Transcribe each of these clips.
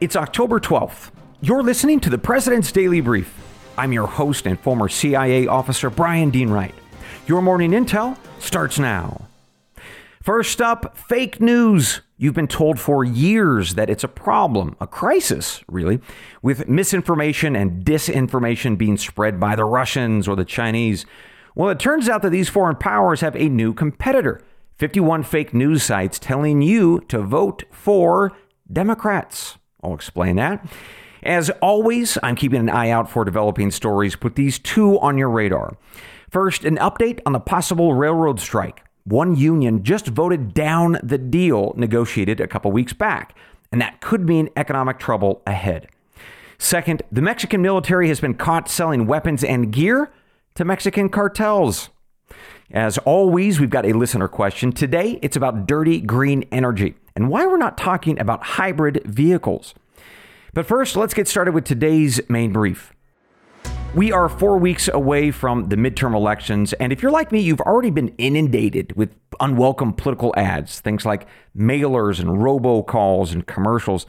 It's October 12th. You're listening to the President's Daily Brief. I'm your host and former CIA officer, Brian Dean Wright. Your morning intel starts now. First up, fake news. You've been told for years that it's a problem, a crisis, really, with misinformation and disinformation being spread by the Russians or the Chinese. Well, it turns out that these foreign powers have a new competitor 51 fake news sites telling you to vote for Democrats. I'll explain that. As always, I'm keeping an eye out for developing stories. Put these two on your radar. First, an update on the possible railroad strike. One union just voted down the deal negotiated a couple weeks back, and that could mean economic trouble ahead. Second, the Mexican military has been caught selling weapons and gear to Mexican cartels. As always, we've got a listener question. Today, it's about dirty green energy and why we're not talking about hybrid vehicles. But first, let's get started with today's main brief. We are four weeks away from the midterm elections, and if you're like me, you've already been inundated with unwelcome political ads, things like mailers and robocalls and commercials.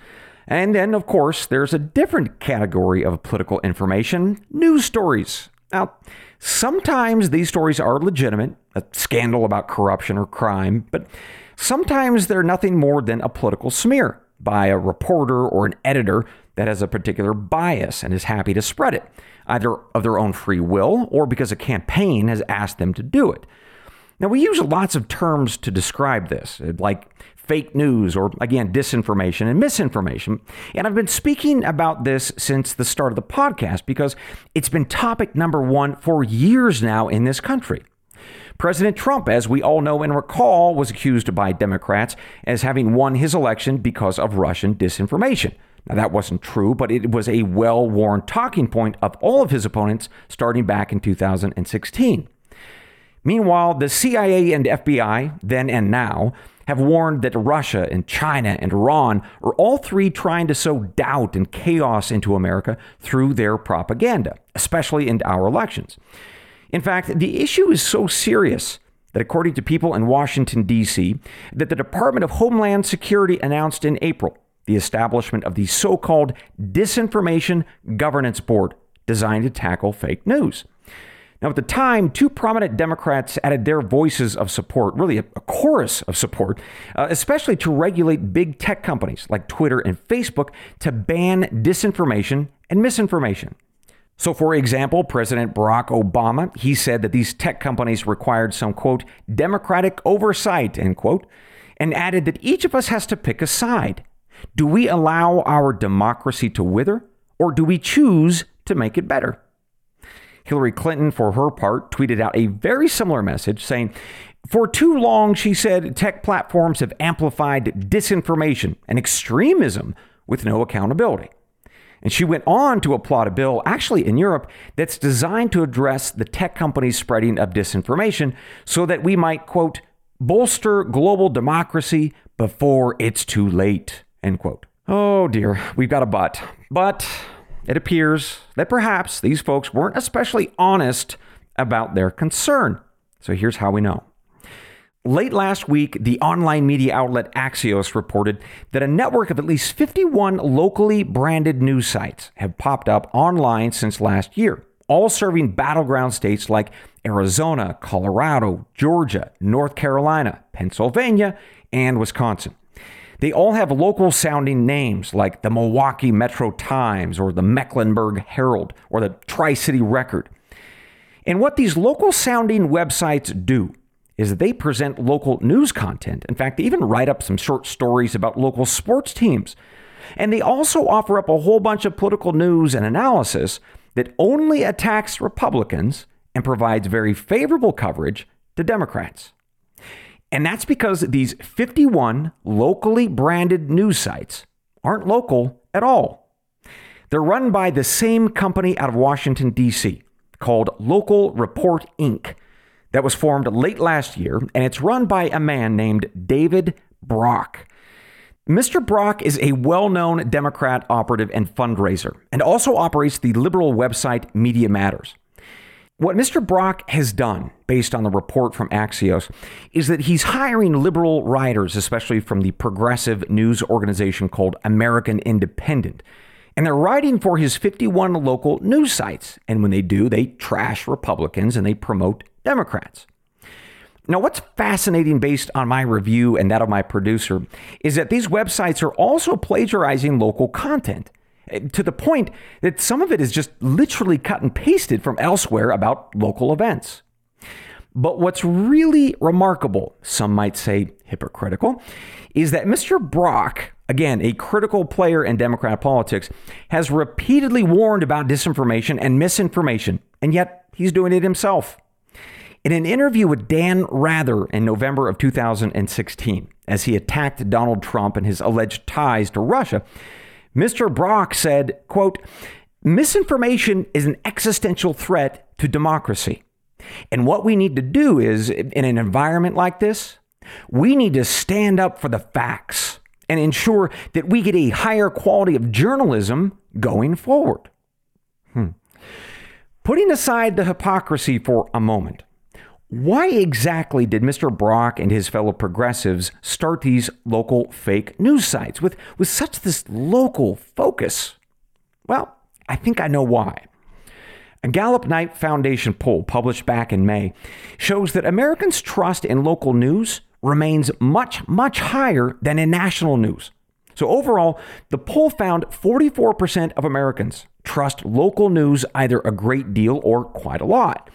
And then, of course, there's a different category of political information news stories. Now, sometimes these stories are legitimate, a scandal about corruption or crime, but sometimes they're nothing more than a political smear by a reporter or an editor that has a particular bias and is happy to spread it, either of their own free will or because a campaign has asked them to do it. Now, we use lots of terms to describe this, like fake news or, again, disinformation and misinformation. And I've been speaking about this since the start of the podcast because it's been topic number one for years now in this country. President Trump, as we all know and recall, was accused by Democrats as having won his election because of Russian disinformation. Now, that wasn't true, but it was a well worn talking point of all of his opponents starting back in 2016. Meanwhile, the CIA and FBI, then and now, have warned that Russia and China and Iran are all three trying to sow doubt and chaos into America through their propaganda, especially in our elections. In fact, the issue is so serious that according to people in Washington D.C., that the Department of Homeland Security announced in April the establishment of the so-called Disinformation Governance Board designed to tackle fake news. Now, at the time, two prominent Democrats added their voices of support, really a, a chorus of support, uh, especially to regulate big tech companies like Twitter and Facebook to ban disinformation and misinformation. So, for example, President Barack Obama, he said that these tech companies required some, quote, democratic oversight, end quote, and added that each of us has to pick a side. Do we allow our democracy to wither, or do we choose to make it better? Hillary Clinton, for her part, tweeted out a very similar message saying, For too long, she said, tech platforms have amplified disinformation and extremism with no accountability. And she went on to applaud a bill, actually in Europe, that's designed to address the tech companies' spreading of disinformation so that we might, quote, bolster global democracy before it's too late, end quote. Oh dear, we've got a but. But it appears that perhaps these folks weren't especially honest about their concern. So here's how we know. Late last week, the online media outlet Axios reported that a network of at least 51 locally branded news sites have popped up online since last year, all serving battleground states like Arizona, Colorado, Georgia, North Carolina, Pennsylvania, and Wisconsin. They all have local sounding names like the Milwaukee Metro Times or the Mecklenburg Herald or the Tri City Record. And what these local sounding websites do is that they present local news content. In fact, they even write up some short stories about local sports teams. And they also offer up a whole bunch of political news and analysis that only attacks Republicans and provides very favorable coverage to Democrats. And that's because these 51 locally branded news sites aren't local at all. They're run by the same company out of Washington, D.C., called Local Report Inc., that was formed late last year, and it's run by a man named David Brock. Mr. Brock is a well known Democrat operative and fundraiser, and also operates the liberal website Media Matters. What Mr. Brock has done, based on the report from Axios, is that he's hiring liberal writers, especially from the progressive news organization called American Independent. And they're writing for his 51 local news sites. And when they do, they trash Republicans and they promote Democrats. Now, what's fascinating based on my review and that of my producer is that these websites are also plagiarizing local content eh, to the point that some of it is just literally cut and pasted from elsewhere about local events. But what's really remarkable, some might say hypocritical, is that Mr. Brock, again, a critical player in Democrat politics, has repeatedly warned about disinformation and misinformation, and yet he's doing it himself. In an interview with Dan Rather in November of 2016, as he attacked Donald Trump and his alleged ties to Russia, Mr. Brock said, quote, misinformation is an existential threat to democracy. And what we need to do is, in an environment like this, we need to stand up for the facts and ensure that we get a higher quality of journalism going forward. Hmm. Putting aside the hypocrisy for a moment, why exactly did Mr. Brock and his fellow progressives start these local fake news sites with, with such this local focus? Well, I think I know why. A Gallup Knight Foundation poll published back in May shows that Americans' trust in local news remains much, much higher than in national news. So, overall, the poll found 44% of Americans trust local news either a great deal or quite a lot.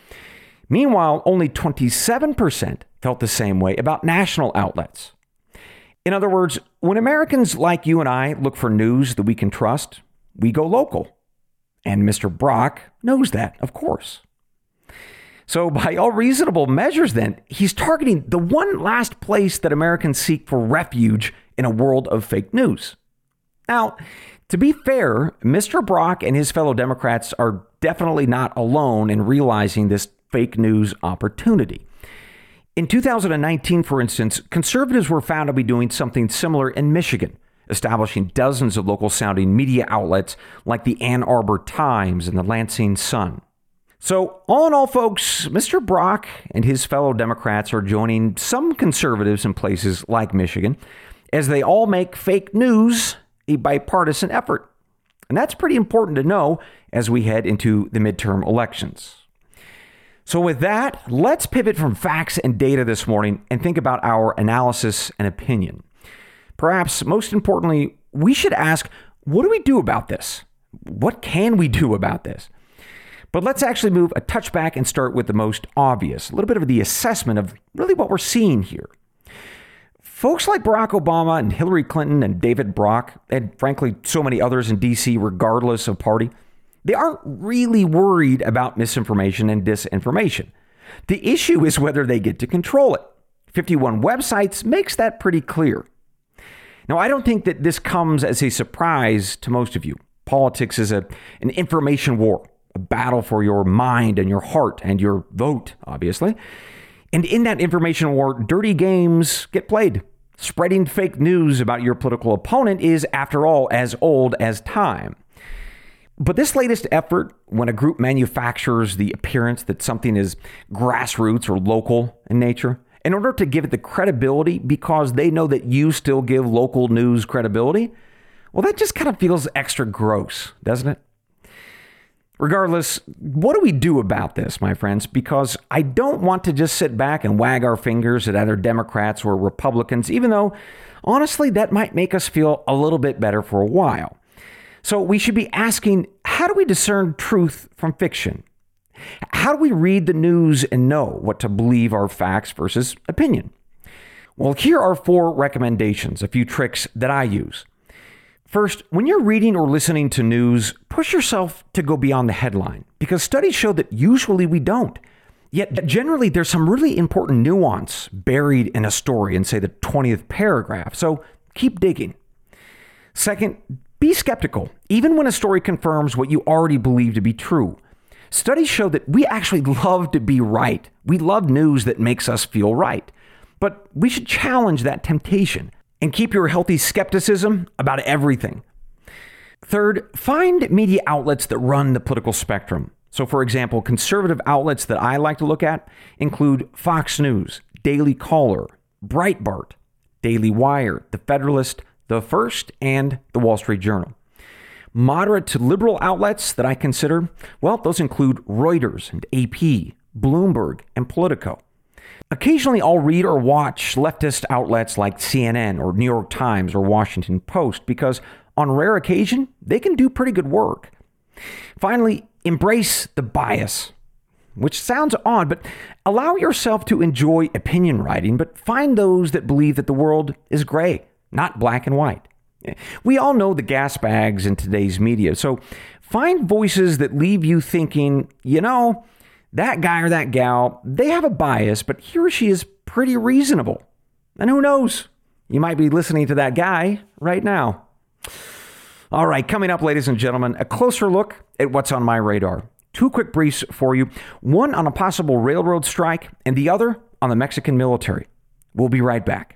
Meanwhile, only 27% felt the same way about national outlets. In other words, when Americans like you and I look for news that we can trust, we go local. And Mr. Brock knows that, of course. So, by all reasonable measures, then, he's targeting the one last place that Americans seek for refuge in a world of fake news. Now, to be fair, Mr. Brock and his fellow Democrats are definitely not alone in realizing this fake news opportunity. In 2019, for instance, conservatives were found to be doing something similar in Michigan, establishing dozens of local sounding media outlets like the Ann Arbor Times and the Lansing Sun. So, all in all, folks, Mr. Brock and his fellow Democrats are joining some conservatives in places like Michigan as they all make fake news a bipartisan effort. And that's pretty important to know as we head into the midterm elections. So, with that, let's pivot from facts and data this morning and think about our analysis and opinion. Perhaps most importantly, we should ask what do we do about this? What can we do about this? But let's actually move a touch back and start with the most obvious, a little bit of the assessment of really what we're seeing here. Folks like Barack Obama and Hillary Clinton and David Brock, and frankly, so many others in DC, regardless of party, they aren't really worried about misinformation and disinformation. The issue is whether they get to control it. 51 websites makes that pretty clear. Now, I don't think that this comes as a surprise to most of you. Politics is a, an information war, a battle for your mind and your heart and your vote, obviously. And in that information war, dirty games get played. Spreading fake news about your political opponent is, after all, as old as time. But this latest effort, when a group manufactures the appearance that something is grassroots or local in nature, in order to give it the credibility because they know that you still give local news credibility, well, that just kind of feels extra gross, doesn't it? Regardless, what do we do about this, my friends? Because I don't want to just sit back and wag our fingers at either Democrats or Republicans, even though honestly, that might make us feel a little bit better for a while. So we should be asking how do we discern truth from fiction? How do we read the news and know what to believe are facts versus opinion? Well, here are four recommendations, a few tricks that I use. First, when you're reading or listening to news, push yourself to go beyond the headline because studies show that usually we don't. Yet, generally, there's some really important nuance buried in a story in, say, the 20th paragraph. So keep digging. Second, be skeptical, even when a story confirms what you already believe to be true. Studies show that we actually love to be right. We love news that makes us feel right. But we should challenge that temptation and keep your healthy skepticism about everything. Third, find media outlets that run the political spectrum. So, for example, conservative outlets that I like to look at include Fox News, Daily Caller, Breitbart, Daily Wire, The Federalist, The First, and The Wall Street Journal. Moderate to liberal outlets that I consider, well, those include Reuters and AP, Bloomberg, and Politico. Occasionally, I'll read or watch leftist outlets like CNN or New York Times or Washington Post because, on rare occasion, they can do pretty good work. Finally, embrace the bias, which sounds odd, but allow yourself to enjoy opinion writing, but find those that believe that the world is gray, not black and white. We all know the gas bags in today's media, so find voices that leave you thinking, you know, that guy or that gal, they have a bias, but he or she is pretty reasonable. And who knows? You might be listening to that guy right now. All right, coming up, ladies and gentlemen, a closer look at what's on my radar. Two quick briefs for you one on a possible railroad strike, and the other on the Mexican military. We'll be right back.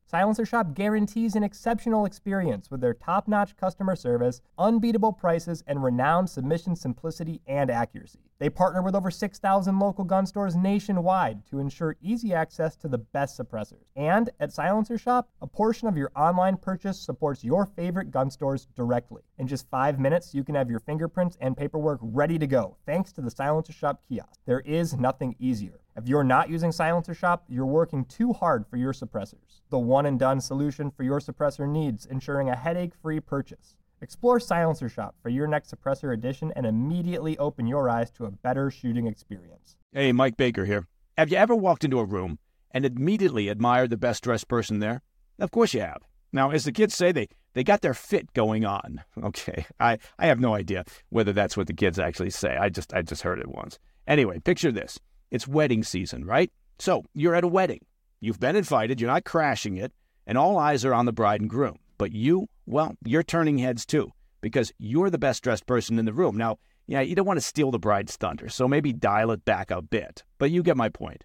Silencer Shop guarantees an exceptional experience with their top notch customer service, unbeatable prices, and renowned submission simplicity and accuracy. They partner with over 6,000 local gun stores nationwide to ensure easy access to the best suppressors. And at Silencer Shop, a portion of your online purchase supports your favorite gun stores directly. In just five minutes, you can have your fingerprints and paperwork ready to go thanks to the Silencer Shop kiosk. There is nothing easier. If you're not using Silencer Shop, you're working too hard for your suppressors. The one and done solution for your suppressor needs, ensuring a headache free purchase. Explore Silencer Shop for your next suppressor edition and immediately open your eyes to a better shooting experience. Hey, Mike Baker here. Have you ever walked into a room and immediately admired the best dressed person there? Of course you have. Now, as the kids say, they, they got their fit going on. Okay, I, I have no idea whether that's what the kids actually say. I just I just heard it once. Anyway, picture this. It's wedding season, right? So you're at a wedding. You've been invited, you're not crashing it, and all eyes are on the bride and groom. But you, well, you're turning heads too, because you're the best dressed person in the room. Now, yeah, you don't want to steal the bride's thunder, so maybe dial it back a bit, but you get my point.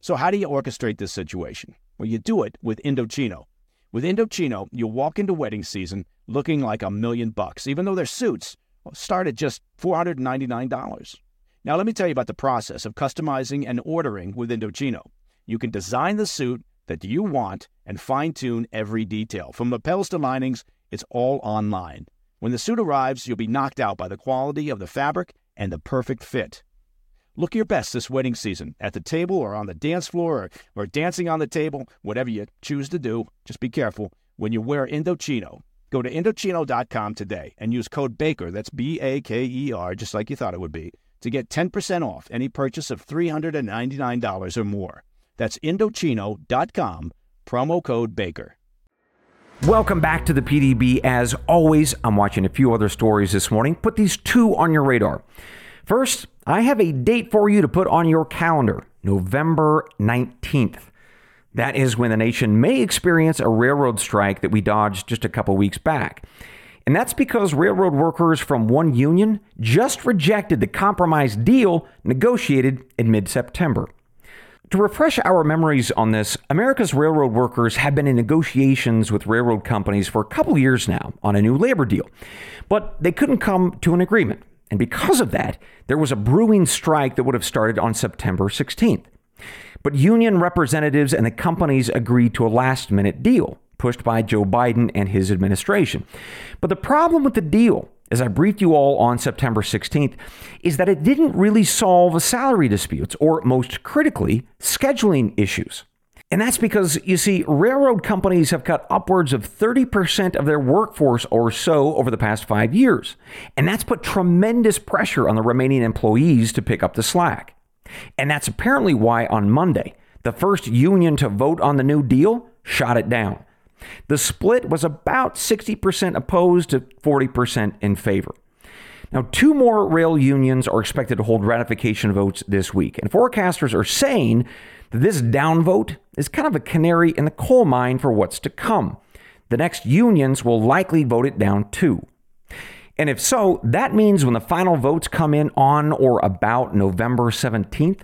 So, how do you orchestrate this situation? Well, you do it with Indochino. With Indochino, you'll walk into wedding season looking like a million bucks, even though their suits start at just $499. Now, let me tell you about the process of customizing and ordering with Indochino. You can design the suit that you want and fine tune every detail. From lapels to linings, it's all online. When the suit arrives, you'll be knocked out by the quality of the fabric and the perfect fit. Look your best this wedding season at the table or on the dance floor or, or dancing on the table, whatever you choose to do. Just be careful when you wear Indochino. Go to Indochino.com today and use code BAKER, that's B A K E R, just like you thought it would be to get 10% off any purchase of $399 or more. That's Indochino.com, promo code BAKER. Welcome back to the PDB. As always, I'm watching a few other stories this morning. Put these two on your radar. First, I have a date for you to put on your calendar November 19th. That is when the nation may experience a railroad strike that we dodged just a couple weeks back. And that's because railroad workers from one union just rejected the compromise deal negotiated in mid September. To refresh our memories on this, America's railroad workers have been in negotiations with railroad companies for a couple years now on a new labor deal, but they couldn't come to an agreement. And because of that, there was a brewing strike that would have started on September 16th. But union representatives and the companies agreed to a last minute deal pushed by Joe Biden and his administration. But the problem with the deal, as I briefed you all on September 16th, is that it didn't really solve salary disputes or, most critically, scheduling issues. And that's because, you see, railroad companies have cut upwards of 30% of their workforce or so over the past five years. And that's put tremendous pressure on the remaining employees to pick up the slack. And that's apparently why on Monday, the first union to vote on the new deal shot it down. The split was about 60% opposed to 40% in favor. Now, two more rail unions are expected to hold ratification votes this week, and forecasters are saying that this downvote is kind of a canary in the coal mine for what's to come. the next unions will likely vote it down too. And if so, that means when the final votes come in on or about November 17th,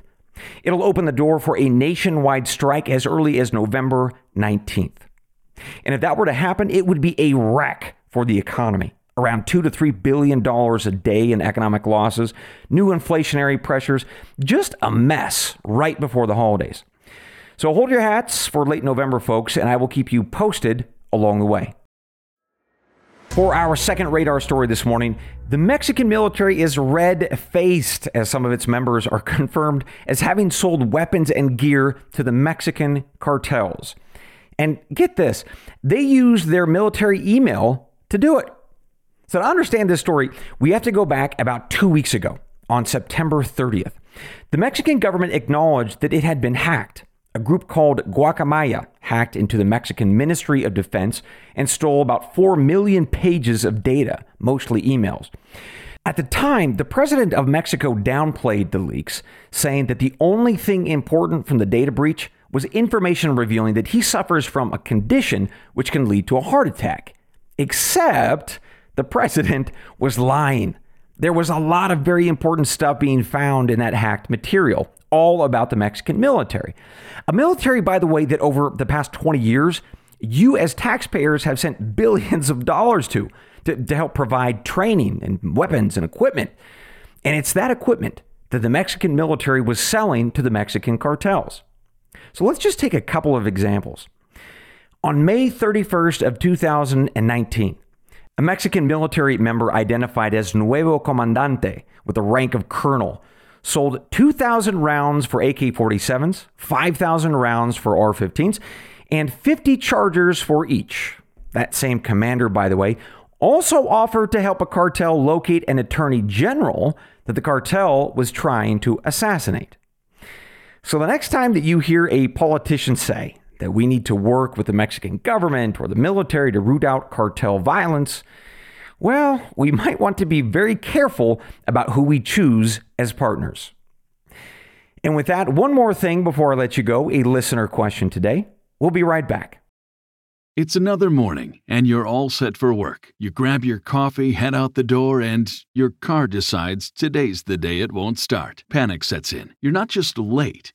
it'll open the door for a nationwide strike as early as November 19th. And if that were to happen, it would be a wreck for the economy. Around two to three billion dollars a day in economic losses, new inflationary pressures, just a mess right before the holidays. So hold your hats for late November, folks, and I will keep you posted along the way. For our second radar story this morning, the Mexican military is red faced as some of its members are confirmed as having sold weapons and gear to the Mexican cartels. And get this, they used their military email to do it. So, to understand this story, we have to go back about two weeks ago on September 30th. The Mexican government acknowledged that it had been hacked. A group called Guacamaya hacked into the Mexican Ministry of Defense and stole about 4 million pages of data, mostly emails. At the time, the president of Mexico downplayed the leaks, saying that the only thing important from the data breach was information revealing that he suffers from a condition which can lead to a heart attack. Except the president was lying. There was a lot of very important stuff being found in that hacked material, all about the Mexican military. A military, by the way, that over the past 20 years, you as taxpayers have sent billions of dollars to, to, to help provide training and weapons and equipment. And it's that equipment that the Mexican military was selling to the Mexican cartels. So let's just take a couple of examples. On May 31st of 2019, a Mexican military member identified as Nuevo Comandante with the rank of colonel sold 2,000 rounds for AK 47s, 5,000 rounds for R 15s, and 50 chargers for each. That same commander, by the way, also offered to help a cartel locate an attorney general that the cartel was trying to assassinate. So the next time that you hear a politician say that we need to work with the Mexican government or the military to root out cartel violence, well, we might want to be very careful about who we choose as partners. And with that, one more thing before I let you go a listener question today. We'll be right back. It's another morning, and you're all set for work. You grab your coffee, head out the door, and your car decides today's the day it won't start. Panic sets in. You're not just late,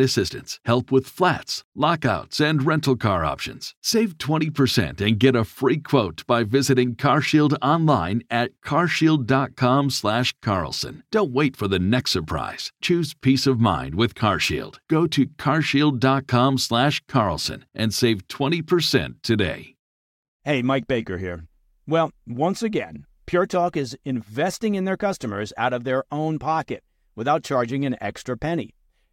assistance, help with flats, lockouts, and rental car options. Save 20% and get a free quote by visiting CarShield online at carshield.com/carlson. Don't wait for the next surprise. Choose peace of mind with CarShield. Go to carshield.com/carlson and save 20% today. Hey, Mike Baker here. Well, once again, Pure Talk is investing in their customers out of their own pocket without charging an extra penny.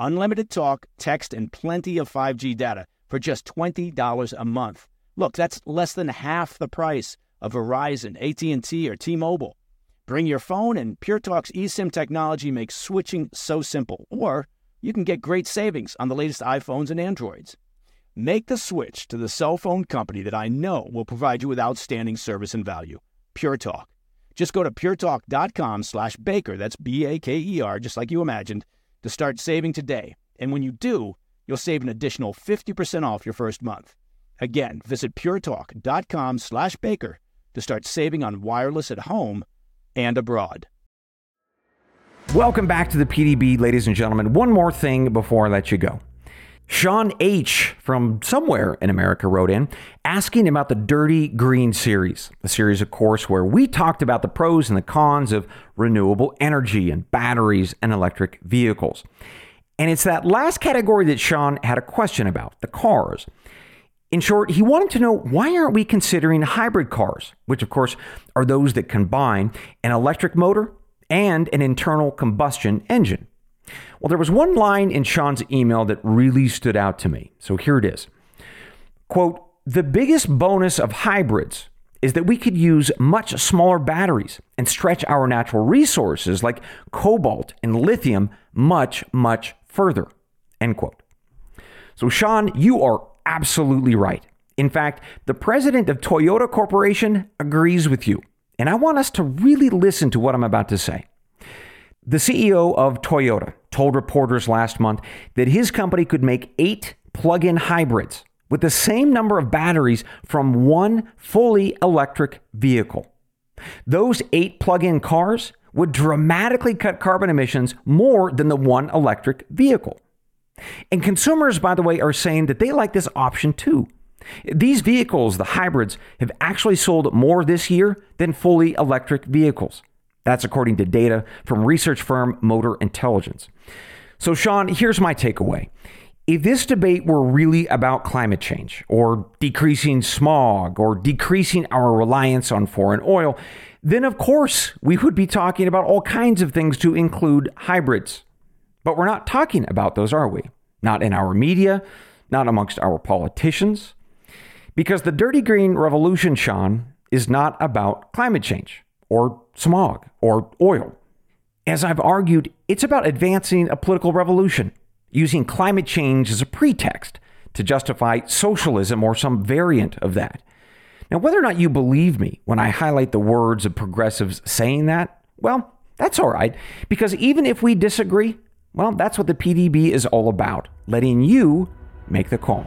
unlimited talk, text, and plenty of 5G data for just $20 a month. Look, that's less than half the price of Verizon, AT&T, or T-Mobile. Bring your phone and Pure Talk's eSIM technology makes switching so simple. Or you can get great savings on the latest iPhones and Androids. Make the switch to the cell phone company that I know will provide you with outstanding service and value. Pure Talk. Just go to puretalk.com slash baker, that's B-A-K-E-R, just like you imagined, to start saving today. And when you do, you'll save an additional 50% off your first month. Again, visit puretalk.com slash baker to start saving on wireless at home and abroad. Welcome back to the PDB, ladies and gentlemen. One more thing before I let you go. Sean H. from somewhere in America wrote in asking about the Dirty Green series, a series, of course, where we talked about the pros and the cons of renewable energy and batteries and electric vehicles. And it's that last category that Sean had a question about the cars. In short, he wanted to know why aren't we considering hybrid cars, which of course are those that combine an electric motor and an internal combustion engine. Well, there was one line in Sean's email that really stood out to me. So here it is. Quote, the biggest bonus of hybrids is that we could use much smaller batteries and stretch our natural resources like cobalt and lithium much, much further. End quote. So, Sean, you are absolutely right. In fact, the president of Toyota Corporation agrees with you. And I want us to really listen to what I'm about to say. The CEO of Toyota told reporters last month that his company could make eight plug in hybrids with the same number of batteries from one fully electric vehicle. Those eight plug in cars would dramatically cut carbon emissions more than the one electric vehicle. And consumers, by the way, are saying that they like this option too. These vehicles, the hybrids, have actually sold more this year than fully electric vehicles. That's according to data from research firm Motor Intelligence. So, Sean, here's my takeaway. If this debate were really about climate change or decreasing smog or decreasing our reliance on foreign oil, then of course we would be talking about all kinds of things to include hybrids. But we're not talking about those, are we? Not in our media, not amongst our politicians. Because the dirty green revolution, Sean, is not about climate change or smog or oil. As I've argued, it's about advancing a political revolution, using climate change as a pretext to justify socialism or some variant of that. Now, whether or not you believe me when I highlight the words of progressives saying that, well, that's all right, because even if we disagree, well, that's what the PDB is all about letting you make the call.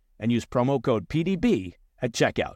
and use promo code PDB at checkout.